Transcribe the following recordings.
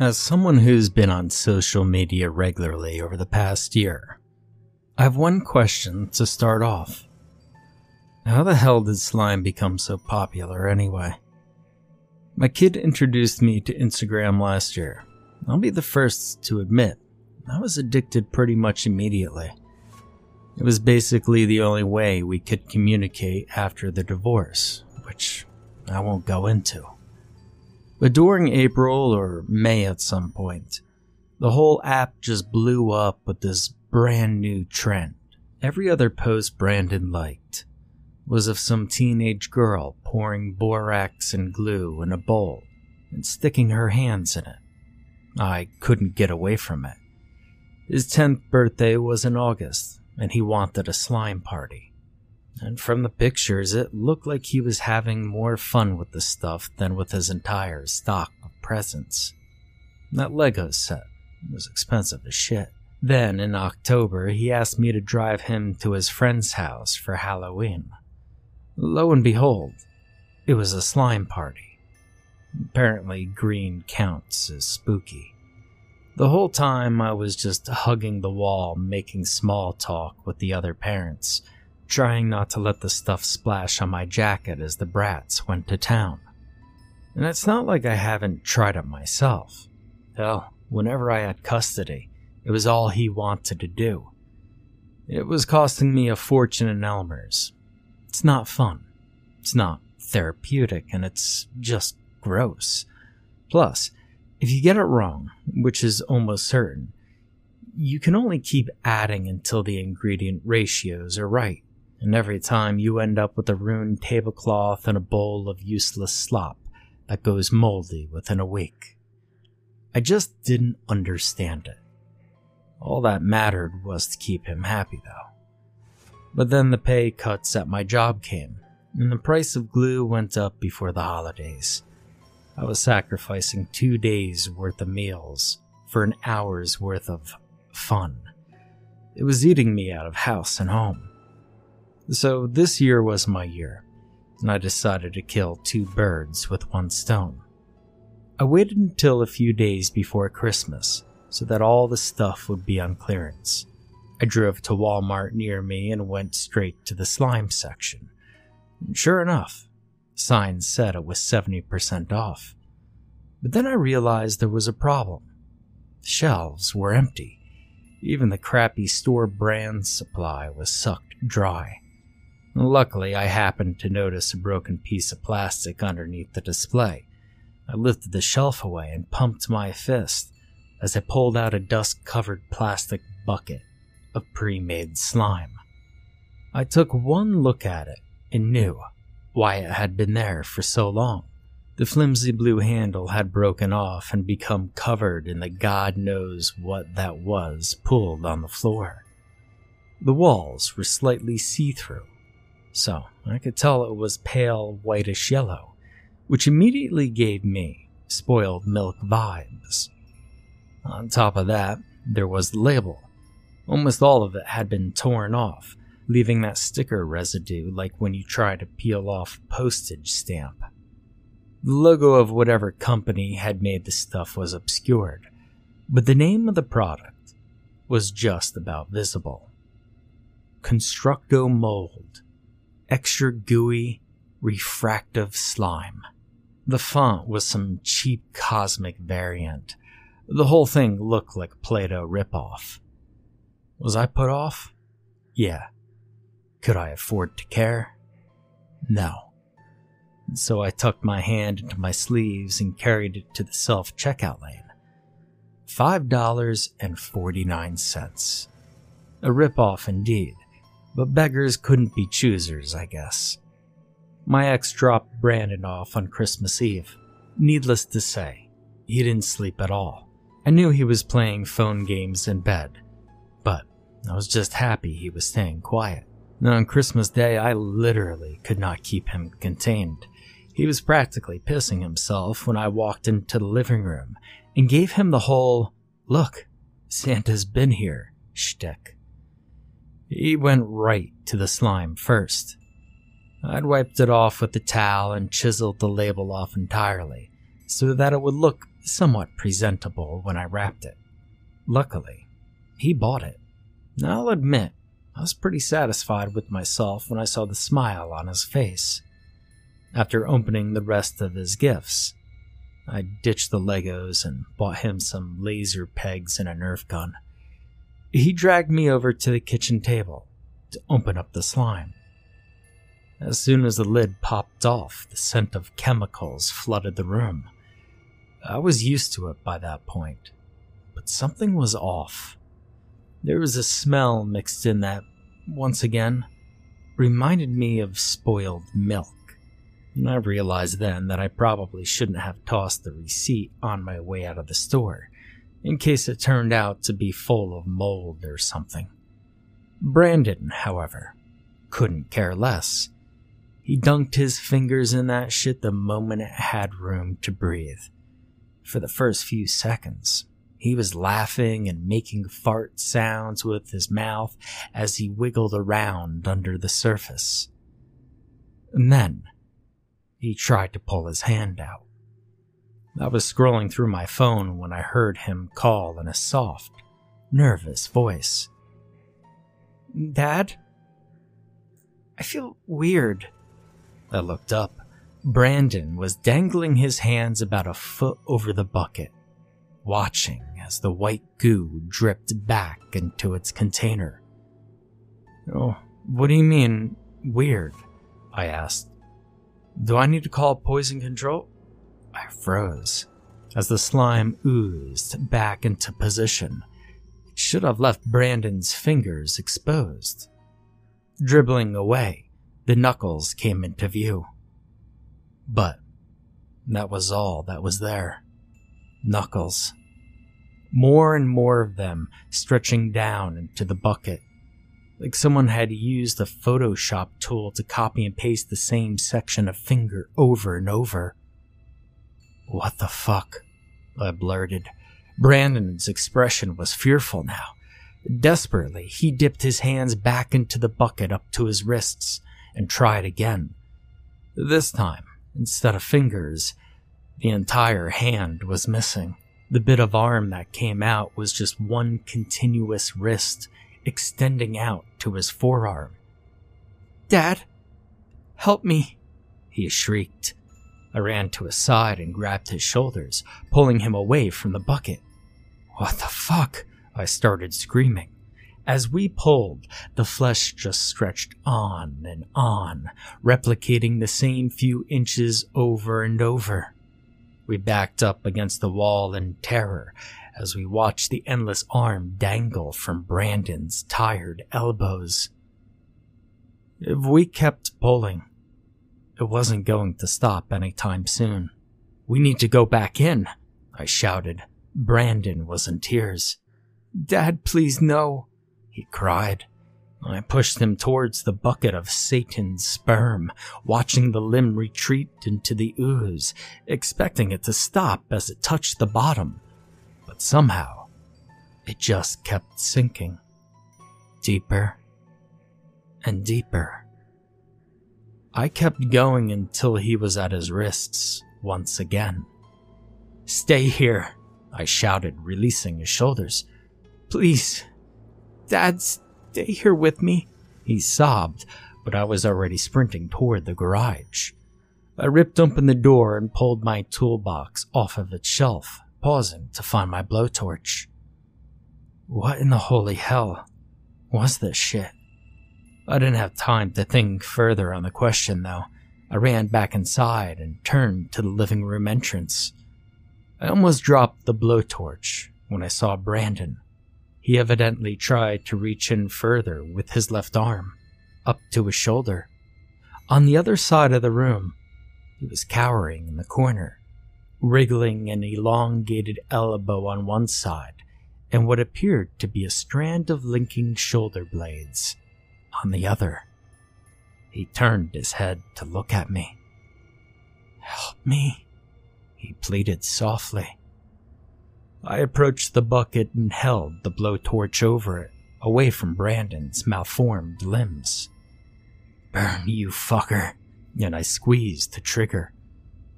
As someone who's been on social media regularly over the past year, I have one question to start off. How the hell did slime become so popular anyway? My kid introduced me to Instagram last year. I'll be the first to admit, I was addicted pretty much immediately. It was basically the only way we could communicate after the divorce, which I won't go into. But during April or May at some point, the whole app just blew up with this brand new trend. Every other post Brandon liked was of some teenage girl pouring borax and glue in a bowl and sticking her hands in it. I couldn't get away from it. His 10th birthday was in August, and he wanted a slime party and from the pictures, it looked like he was having more fun with the stuff than with his entire stock of presents. That Lego set was expensive as shit. Then, in October, he asked me to drive him to his friend's house for Halloween. Lo and behold, it was a slime party. Apparently, green counts as spooky. The whole time I was just hugging the wall, making small talk with the other parents trying not to let the stuff splash on my jacket as the brats went to town. And it's not like I haven't tried it myself. Hell, whenever I had custody, it was all he wanted to do. It was costing me a fortune in Elmer's. It's not fun. It's not therapeutic, and it's just gross. Plus, if you get it wrong, which is almost certain, you can only keep adding until the ingredient ratios are right and every time you end up with a ruined tablecloth and a bowl of useless slop that goes moldy within a week. I just didn't understand it. All that mattered was to keep him happy, though. But then the pay cuts at my job came, and the price of glue went up before the holidays. I was sacrificing two days' worth of meals for an hour's worth of fun. It was eating me out of house and home. So this year was my year, and I decided to kill two birds with one stone. I waited until a few days before Christmas so that all the stuff would be on clearance. I drove to Walmart near me and went straight to the slime section. Sure enough, signs said it was 70% off. But then I realized there was a problem. The shelves were empty. Even the crappy store brand supply was sucked dry. Luckily, I happened to notice a broken piece of plastic underneath the display. I lifted the shelf away and pumped my fist as I pulled out a dust covered plastic bucket of pre made slime. I took one look at it and knew why it had been there for so long. The flimsy blue handle had broken off and become covered in the god knows what that was pulled on the floor. The walls were slightly see through so I could tell it was pale whitish yellow, which immediately gave me spoiled milk vibes. On top of that, there was the label. Almost all of it had been torn off, leaving that sticker residue like when you try to peel off postage stamp. The logo of whatever company had made the stuff was obscured, but the name of the product was just about visible. Constructo Mold extra gooey, refractive slime. The font was some cheap cosmic variant. The whole thing looked like a Play-Doh ripoff. Was I put off? Yeah. Could I afford to care? No. So I tucked my hand into my sleeves and carried it to the self checkout lane. $5.49. A ripoff indeed But beggars couldn't be choosers, I guess. My ex dropped Brandon off on Christmas Eve. Needless to say, he didn't sleep at all. I knew he was playing phone games in bed, but I was just happy he was staying quiet. And on Christmas Day, I literally could not keep him contained. He was practically pissing himself when I walked into the living room and gave him the whole, look, Santa's been here, shtick. He went right to the slime first. I'd wiped it off with the towel and chiseled the label off entirely so that it would look somewhat presentable when I wrapped it. Luckily, he bought it. I'll admit, I was pretty satisfied with myself when I saw the smile on his face. After opening the rest of his gifts, I ditched the Legos and bought him some laser pegs and a Nerf gun. He dragged me over to the kitchen table to open up the slime. As soon as the lid popped off, the scent of chemicals flooded the room. I was used to it by that point, but something was off. There was a smell mixed in that, once again, reminded me of spoiled milk. And I realized then that I probably shouldn't have tossed the receipt on my way out of the store, in case it turned out to be full of mold or something. Brandon, however, couldn't care less. He dunked his fingers in that shit the moment it had room to breathe. For the first few seconds, he was laughing and making fart sounds with his mouth as he wiggled around under the surface. And then he tried to pull his hand out. I was scrolling through my phone when I heard him call in a soft, nervous voice. Dad? I feel weird. I looked up. Brandon was dangling his hands about a foot over the bucket, watching as the white goo dripped back into its container. Oh, what do you mean, weird? I asked. Do I need to call poison control? I froze. As the slime oozed back into position, it should have left Brandon's fingers exposed. Dribbling away, the knuckles came into view. But that was all that was there. Knuckles more and more of them stretching down into the bucket, like someone had used a Photoshop tool to copy and paste the same section of finger over and over. What the fuck? I blurted. Brandon's expression was fearful now. Desperately, he dipped his hands back into the bucket up to his wrists and tried again. This time, instead of fingers, the entire hand was missing. The bit of arm that came out was just one continuous wrist extending out to his forearm. Dad, help me, he shrieked. I ran to his side and grabbed his shoulders, pulling him away from the bucket. What the fuck? I started screaming. As we pulled, the flesh just stretched on and on, replicating the same few inches over and over. We backed up against the wall in terror as we watched the endless arm dangle from Brandon's tired elbows. If we kept pulling, it wasn't going to stop anytime soon. We need to go back in, I shouted. Brandon was in tears. Dad, please no, he cried. I pushed him towards the bucket of Satan's sperm, watching the limb retreat into the ooze, expecting it to stop as it touched the bottom. But somehow, it just kept sinking. Deeper and deeper. I kept going until he was at his wrists once again. Stay here, I shouted, releasing his shoulders. Please, Dad, stay here with me? He sobbed, but I was already sprinting toward the garage. I ripped open the door and pulled my toolbox off of its shelf, pausing to find my blowtorch. What in the holy hell was this shit? I didn't have time to think further on the question, though. I ran back inside and turned to the living room entrance. I almost dropped the blowtorch when I saw Brandon he evidently tried to reach in further with his left arm. up to his shoulder. On the other side of the room, he was cowering in the corner, wriggling an elongated elbow on one side and what appeared to be a strand of linking shoulder blades on the other. He turned his head to look at me. Help me, he pleaded softly. I approached the bucket and held the blowtorch over it, away from Brandon's malformed limbs. Burn, you fucker, and I squeezed the trigger.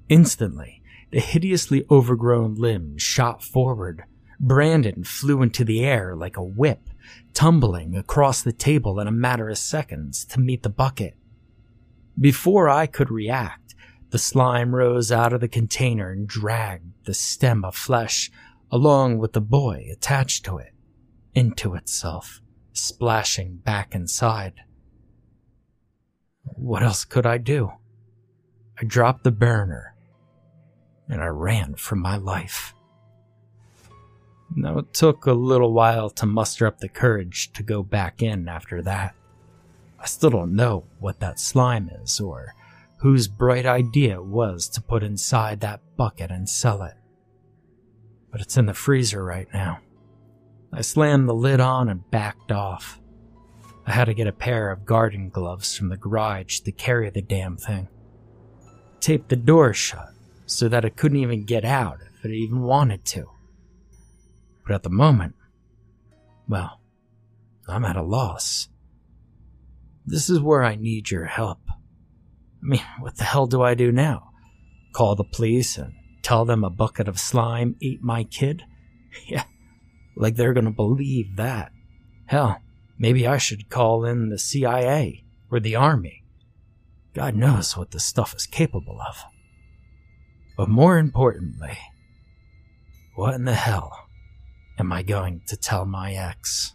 Instantly, the hideously overgrown limb shot forward. Brandon flew into the air like a whip, tumbling across the table in a matter of seconds to meet the bucket. Before I could react, the slime rose out of the container and dragged the stem of flesh along with the boy attached to it, into itself, splashing back inside. What else could I do? I dropped the burner and I ran for my life. Now, it took a little while to muster up the courage to go back in after that. I still don't know what that slime is or whose bright idea it was to put inside that bucket and sell it but it's in the freezer right now. I slammed the lid on and backed off. I had to get a pair of garden gloves from the garage to carry the damn thing. Taped the door shut so that it couldn't even get out if it even wanted to. But at the moment, well, I'm at a loss. This is where I need your help. I mean, what the hell do I do now? Call the police and tell them a bucket of slime ate my kid? Yeah, like they're gonna believe that. Hell, maybe I should call in the CIA or the Army. God knows what this stuff is capable of. But more importantly, what in the hell am I going to tell my ex?